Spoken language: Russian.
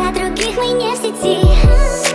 Для других мы не в сети.